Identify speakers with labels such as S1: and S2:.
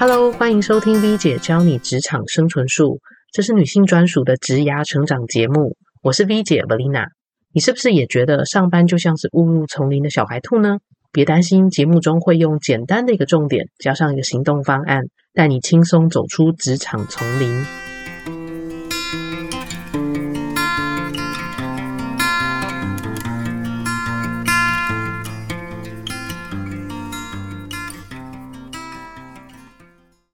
S1: Hello，欢迎收听 V 姐教你职场生存术，这是女性专属的职涯成长节目。我是 V 姐 Valina，你是不是也觉得上班就像是误入丛林的小白兔呢？别担心，节目中会用简单的一个重点，加上一个行动方案，带你轻松走出职场丛林。